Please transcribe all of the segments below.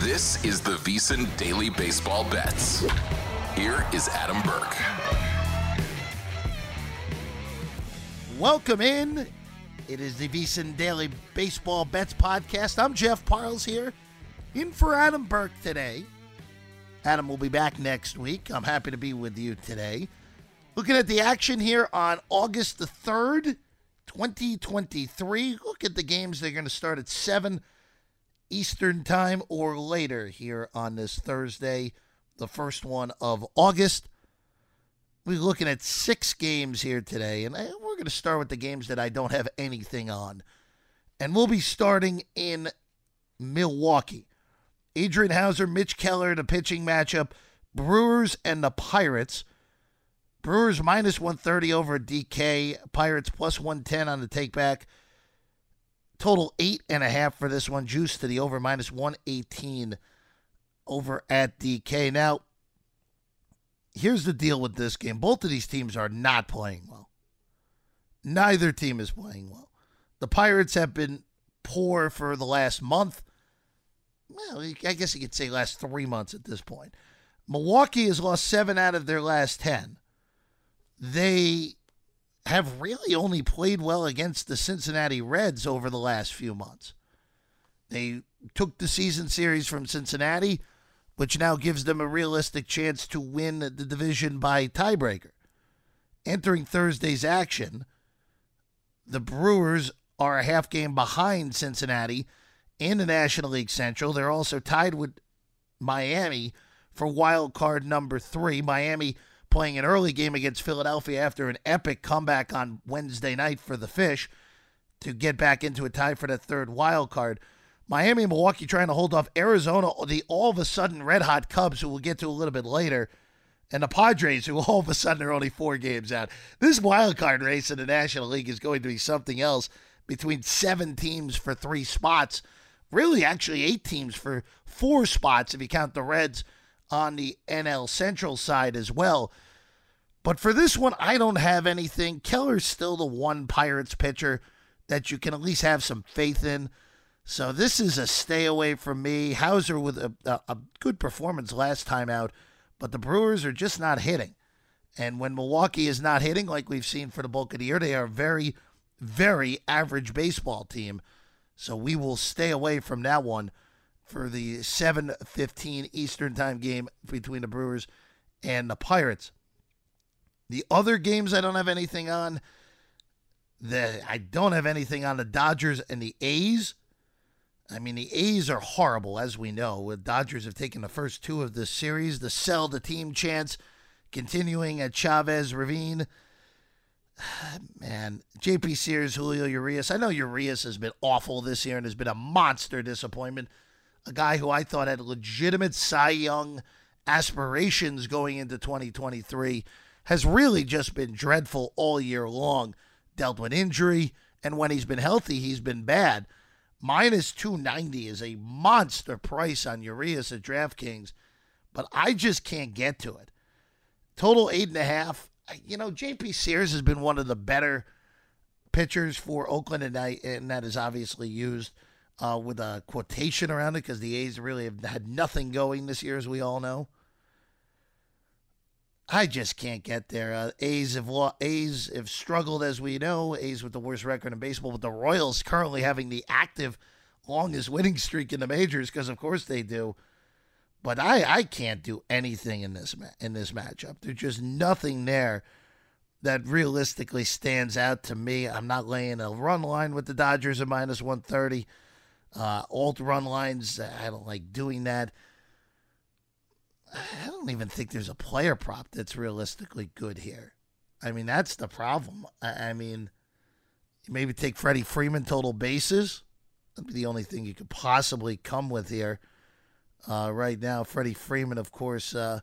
This is the VSiN Daily Baseball Bets. Here is Adam Burke. Welcome in. It is the VSiN Daily Baseball Bets podcast. I'm Jeff Parles here, in for Adam Burke today. Adam will be back next week. I'm happy to be with you today. Looking at the action here on August the 3rd, 2023. Look at the games. They're going to start at 7 Eastern Time or later here on this Thursday, the first one of August. We're looking at six games here today, and we're going to start with the games that I don't have anything on. And we'll be starting in Milwaukee. Adrian Houser, Mitch Keller, the pitching matchup, Brewers and the Pirates. Brewers minus 130 over DK, Pirates plus 110 on the takeback. Total eight and a half for this one. Juice to the over minus 118 over at DK. Now, here's the deal with this game. Both of these teams are not playing well. Neither team is playing well. The Pirates have been poor for the last month. Well, I guess you could say last three months at this point. Milwaukee has lost seven out of their last 10. They have really only played well against the Cincinnati Reds over the last few months. They took the season series from Cincinnati, which now gives them a realistic chance to win the division by tiebreaker. Entering Thursday's action, the Brewers are a half game behind Cincinnati in the National League Central. They're also tied with Miami for wild card number three. Miami playing an early game against Philadelphia after an epic comeback on Wednesday night for the Fish to get back into a tie for the third wild card. Miami and Milwaukee trying to hold off Arizona, the all of a sudden red hot Cubs, who we'll get to a little bit later, and the Padres, who all of a sudden are only four games out. This wild card race in the National League is going to be something else between seven teams for three spots. Really, actually, eight teams for four spots if you count the Reds on the NL Central side as well. But for this one, I don't have anything. Keller's still the one Pirates pitcher that you can at least have some faith in. So this is a stay away from me. Houser with a, a, a good performance last time out, but the Brewers are just not hitting. And when Milwaukee is not hitting, like we've seen for the bulk of the year, they are a very, very average baseball team. So we will stay away from that one for the 7:15 Eastern Time game between the Brewers and the Pirates. The other games I don't have anything on. The I don't have anything on the Dodgers and the A's. I mean, the A's are horrible, as we know. The Dodgers have taken the first two of this series. The sell the team chance continuing at Chavez Ravine. Man, JP Sears, Julio Urias. I know Urias has been awful this year and has been a monster disappointment a guy who I thought had legitimate Cy Young aspirations going into 2023, has really just been dreadful all year long. Dealt with injury, and when he's been healthy, he's been bad. Minus 290 is a monster price on Urias at DraftKings, but I just can't get to it. Total eight and a half. You know, JP Sears has been one of the better pitchers for Oakland, and, I, and that is obviously used – uh, with a quotation around it because the A's really have had nothing going this year, as we all know. I just can't get there. Uh, A's have A's have struggled, as we know. A's with the worst record in baseball, but the Royals currently having the active longest winning streak in the majors because, of course, they do. But I, I can't do anything in this in this matchup. There's just nothing there that realistically stands out to me. I'm not laying a run line with the Dodgers at minus 130. Uh, alt run lines, I don't like doing that. I don't even think there's a player prop that's realistically good here. I mean, that's the problem. I, I mean, maybe take Freddie Freeman total bases. That'd be the only thing you could possibly come with here. Uh, right now, Freddie Freeman, of course, uh,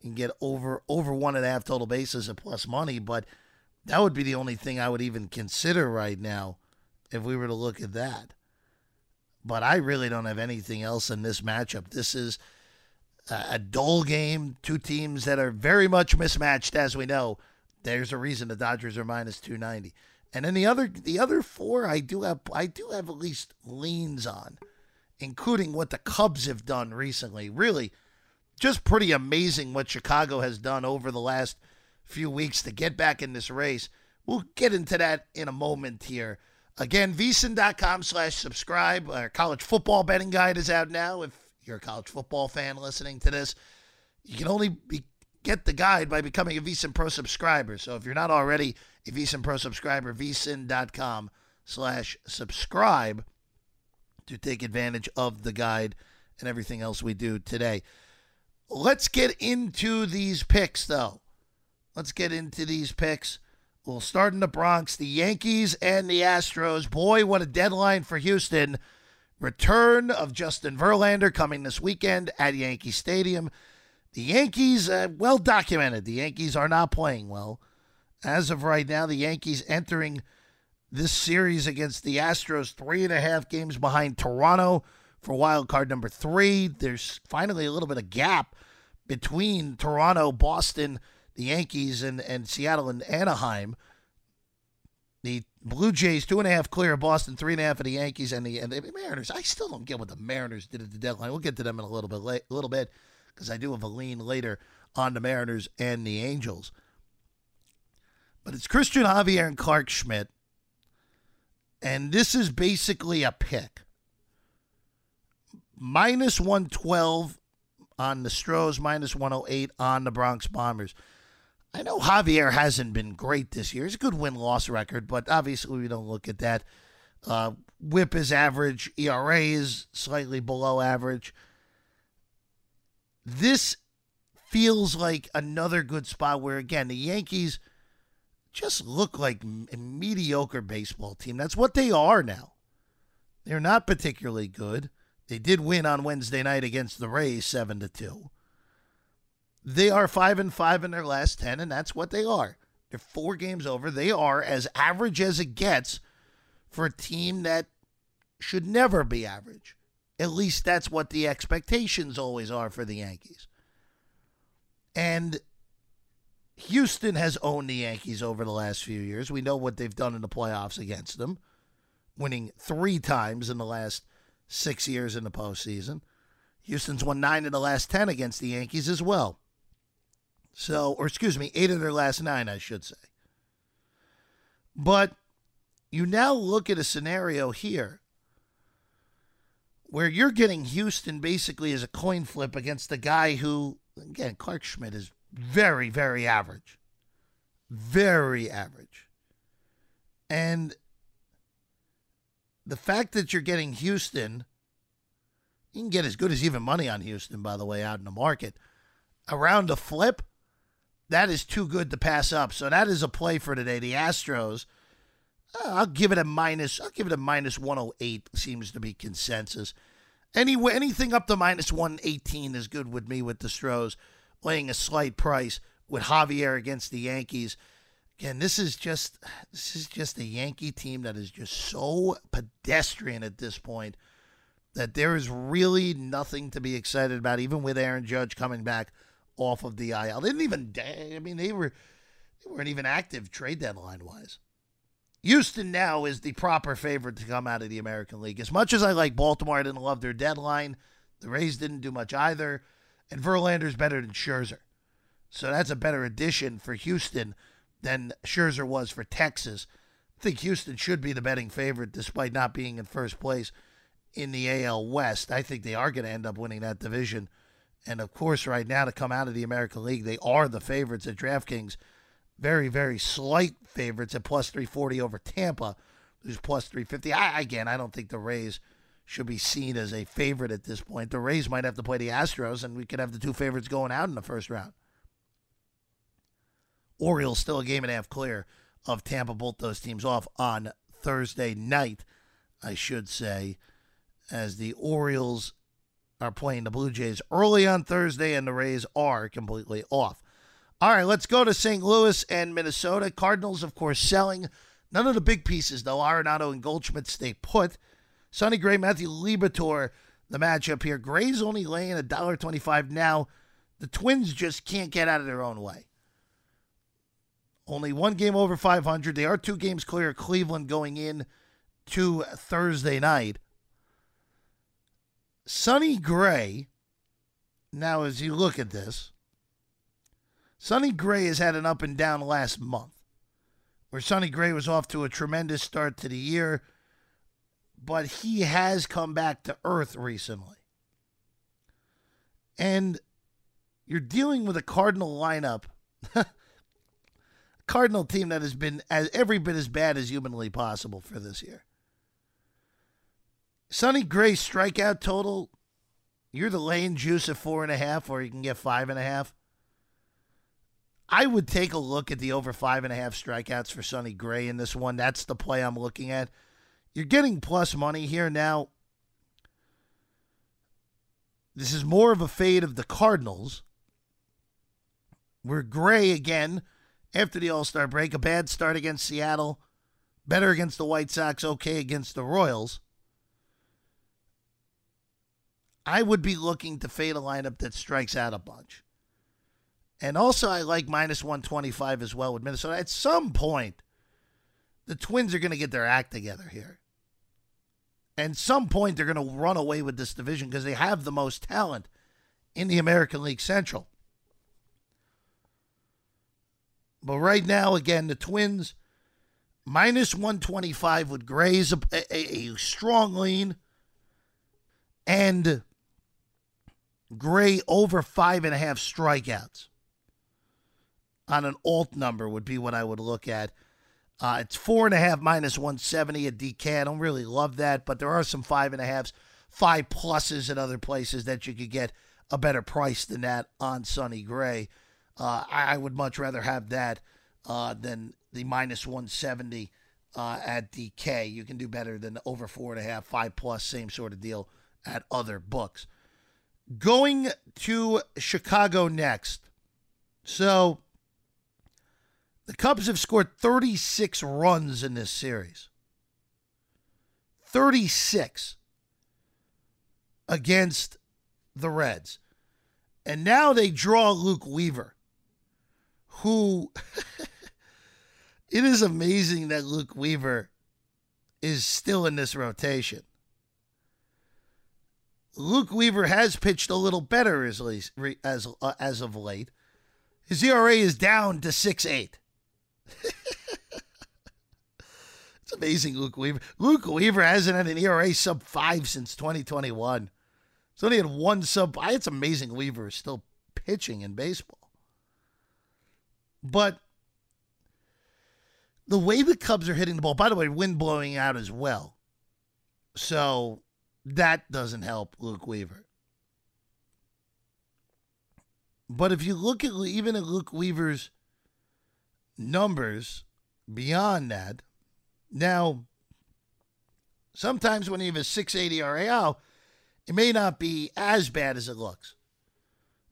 can get over over one and a half total bases at plus money, but that would be the only thing I would even consider right now if we were to look at that but I really don't have anything else in this matchup. This is a dull game, two teams that are very much mismatched, as we know. There's a reason the Dodgers are minus 290. And then the other the other four I do have I do have at least leans on. including what the Cubs have done recently. Really, just pretty amazing what Chicago has done over the last few weeks to get back in this race. We'll get into that in a moment here. Again, vsin.com slash subscribe. Our college football betting guide is out now. If you're a college football fan listening to this, you can only be, get the guide by becoming a VSIN Pro subscriber. So if you're not already a VSIN Pro subscriber, vsin.com slash subscribe to take advantage of the guide and everything else we do today. Let's get into these picks, though. Let's get into these picks. We'll start in the Bronx. The Yankees and the Astros. Boy, what a deadline for Houston. Return of Justin Verlander coming this weekend at Yankee Stadium. The Yankees, uh, well documented. The Yankees are not playing well. As of right now, the Yankees entering this series against the Astros, three and a half games behind Toronto for wild card number three. There's finally a little bit of gap between Toronto, Boston, the Yankees, and, and Seattle and Anaheim. The Blue Jays, two and a half clear of Boston, three and a half of the Yankees, and the, and the Mariners. I still don't get what the Mariners did at the deadline. We'll get to them in a little bit, late, a little bit because I do have a lean later on the Mariners and the Angels. But it's Cristian Javier and Clarke Schmidt. And this is basically a pick. Minus 112 on the Stros, minus 108 on the Bronx Bombers. I know Javier hasn't been great this year. It's a good win loss record, but obviously we don't look at that. Uh, whip is average, ERA is slightly below average this feels like another good spot where, again, the Yankees just look like a mediocre baseball team. That's what they are now. They're not particularly good. They did win on Wednesday night against the Rays 7 to 2. They are 5 and 5 in their last 10 and that's what they are. They're 4 games over. They are as average as it gets for a team that should never be average. At least that's what the expectations always are for the Yankees. And Houston has owned the Yankees over the last few years. We know what they've done in the playoffs against them, winning three times in the last six years in the postseason. Houston's won nine in the last 10 against the Yankees as well. So, or excuse me, eight of their last nine, I should say. But you now look at a scenario here where you're getting Houston basically as a coin flip against the guy who, again, Clarke Schmidt is very, very average. Very average. And the fact that you're getting Houston, you can get as good as even money on Houston, by the way, out in the market. Around a flip, that is too good to pass up. So that is a play for today. The Astros uh, I'll give it a minus. I'll give it a minus 108. Seems to be consensus. Anyway, anything up to minus 118 is good with me with the Stros, laying a slight price with Javier against the Yankees. Again, this is just this is just a Yankee team that is just so pedestrian at this point that there is really nothing to be excited about, even with Aaron Judge coming back off of the IL. They didn't even. I mean, they were they weren't even active trade deadline wise. Houston now is the proper favorite to come out of the American League. As much as I like Baltimore, I didn't love their deadline. The Rays didn't do much either. And Verlander's better than Scherzer. So that's a better addition for Houston than Scherzer was for Texas. I think Houston should be the betting favorite despite not being in first place in the AL West. I think they are going to end up winning that division. And of course, right now, to come out of the American League, they are the favorites at DraftKings very, very slight favorites at plus 340 over Tampa, who's plus 350. I, again, I don't think the Rays should be seen as a favorite at this point. The Rays might have to play the Astros, and we could have the two favorites going out in the first round. Orioles still a game and a half clear of Tampa. Both those teams off on Thursday night, I should say, as the Orioles are playing the Blue Jays early on Thursday, and the Rays are completely off. All right, let's go to St. Louis and Minnesota. Cardinals, of course, selling. None of the big pieces, though. Arenado and Goldschmidt stay put. Sonny Gray, Matthew Liberatore, the matchup here. Gray's only laying a dollar twenty-five now. The Twins just can't get out of their own way. Only one game over 500. They are two games clear Cleveland going in to Thursday night. Sonny Gray, now as you look at this, Sonny Gray has had an up and down last month, where Sonny Gray was off to a tremendous start to the year, but he has come back to earth recently. And you're dealing with a Cardinal lineup, Cardinal team that has been as every bit as bad as humanly possible for this year. Sonny Gray strikeout total, you're the lane juice at four and a half, or you can get five and a half. I would take a look at the over five and a half strikeouts for Sonny Gray in this one. That's the play I'm looking at. You're getting plus money here now. This is more of a fade of the Cardinals. We're Gray again, after the All Star break, a bad start against Seattle, better against the White Sox, okay against the Royals. I would be looking to fade a lineup that strikes out a bunch. And also, I like minus 125 as well with Minnesota. At some point, the Twins are going to get their act together here. And some point, they're going to run away with this division because they have the most talent in the American League Central. But right now, again, the Twins minus 125 would graze a, a, a strong lean. And Gray over five and a half strikeouts on an alt number would be what I would look at. Uh, it's four and a half minus 170 at DK. I don't really love that, but there are some five and a halves, five pluses at other places that you could get a better price than that on Sonny Gray. Uh, I, I, would much rather have that uh, than the minus 170 uh, at DK. You can do better than the over four and a half, five plus, same sort of deal at other books. Going to Chicago next. So the Cubs have scored 36 runs in this series. 36 against the Reds. And now they draw Luke Weaver, who it is amazing that Luke Weaver is still in this rotation. Luke Weaver has pitched a little better as as uh, as of late. His ERA is down to six eight. it's amazing, Luke Weaver. Luke Weaver hasn't had an ERA sub five since 2021. He's only had one sub. It's amazing Weaver is still pitching in baseball. But the way the Cubs are hitting the ball, by the way, wind blowing out as well. So that doesn't help Luke Weaver. But if you look at even at Luke Weaver's numbers beyond that. Now, sometimes when you have a 680 RAL, it may not be as bad as it looks,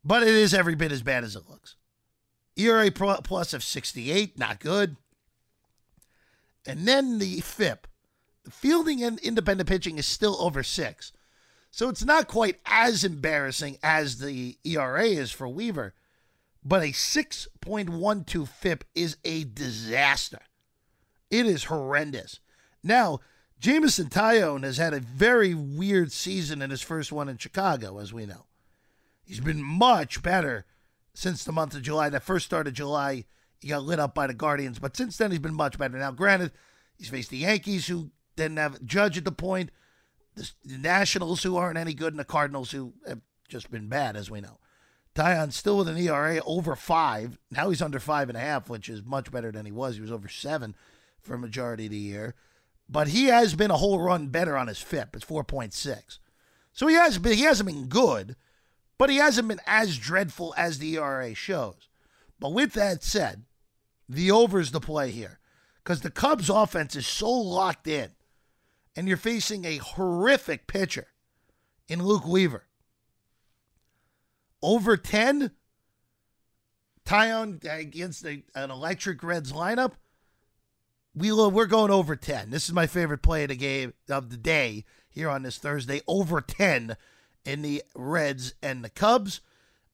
but it is every bit as bad as it looks. ERA plus of 68, not good. And then the FIP, fielding and independent pitching is still over six. So it's not quite as embarrassing as the ERA is for Weaver, but a 6.12 FIP is a disaster. It is horrendous. Now, Jameson Taillon has had a very weird season in his first one in Chicago, as we know. He's been much better since the month of July. That first start of July, he got lit up by the Guardians, but since then he's been much better. Now, granted, he's faced the Yankees, who didn't have Judge at the point, the, Nationals, who aren't any good, and the Cardinals, who have just been bad, as we know. Taillon still with an ERA over five. Now he's under five and a half, which is much better than he was. He was over seven for a majority of the year. But he has been a whole run better on his FIP. It's 4.6. So he has been he hasn't been good, but he hasn't been as dreadful as the ERA shows. But with that said, the over is the play here. Because the Cubs offense is so locked in. And you're facing a horrific pitcher in Luke Weaver over 10 Taillon uh, against a, an electric Reds lineup, we we're going over 10. This is my favorite play of the game of the day here on this Thursday. Over 10 in the Reds and the Cubs.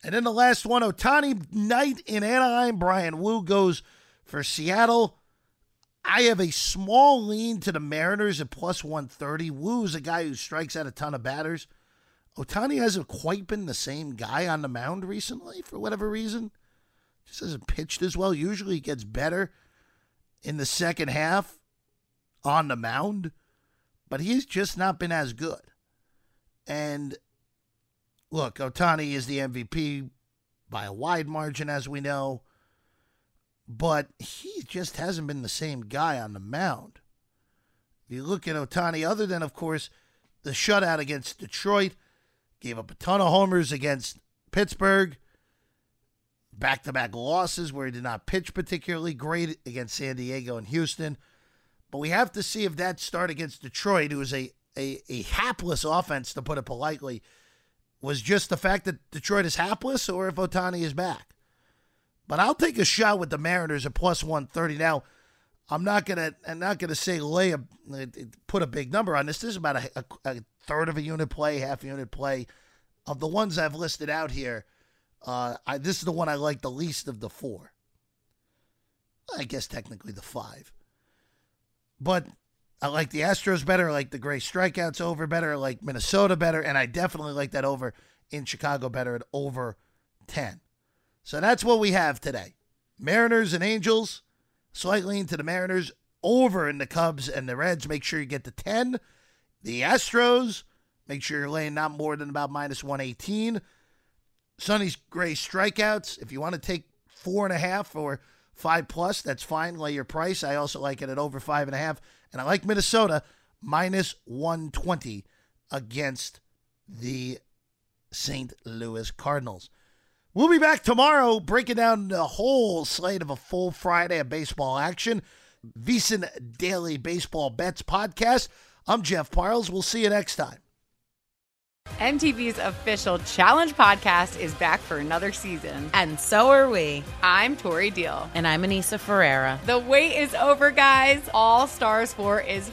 And then the last one, Ohtani night in Anaheim. Bryan Woo goes for Seattle. I have a small lean to the Mariners at plus 130. Woo's a guy who strikes out a ton of batters. Ohtani hasn't quite been the same guy on the mound recently for whatever reason. Just hasn't pitched as well. Usually he gets better in the second half on the mound, but he's just not been as good. And look, Ohtani is the MVP by a wide margin, as we know, but he just hasn't been the same guy on the mound. If you look at Ohtani, other than, of course, the shutout against Detroit, gave up a ton of homers against Pittsburgh, back to back losses where he did not pitch particularly great against San Diego and Houston. But we have to see if that start against Detroit, who was a, a, a hapless offense, to put it politely, was just the fact that Detroit is hapless or if Ohtani is back. But I'll take a shot with the Mariners at plus 130. Now, I'm not gonna I'm not gonna say lay a put a big number on this. This is about a, a, a third of a unit play, half a unit play. Of the ones I've listed out here, uh, I, this is the one I like the least of the four. I guess technically the five. But I like the Astros better. I like the Gray strikeouts over better. I like Minnesota better. And I definitely like that over in Chicago better at over 10. So that's what we have today. Mariners and Angels, slightly into the Mariners, over in the Cubs and the Reds. Make sure you get the 10. The Astros, make sure you're laying not more than about minus 118. Sonny's Gray strikeouts. If you want to take four and a half or five plus, that's fine. Lay your price. I also like it at over five and a half. And I like Minnesota minus 120 against the St. Louis Cardinals. We'll be back tomorrow breaking down the whole slate of a full Friday of baseball action. VSiN Daily Baseball Bets podcast. I'm Jeff Parles. We'll see you next time. MTV's official Challenge podcast is back for another season. And so are we. I'm Tori Deal. And I'm Aneesa Ferreira. The wait is over, guys. All Stars 4 is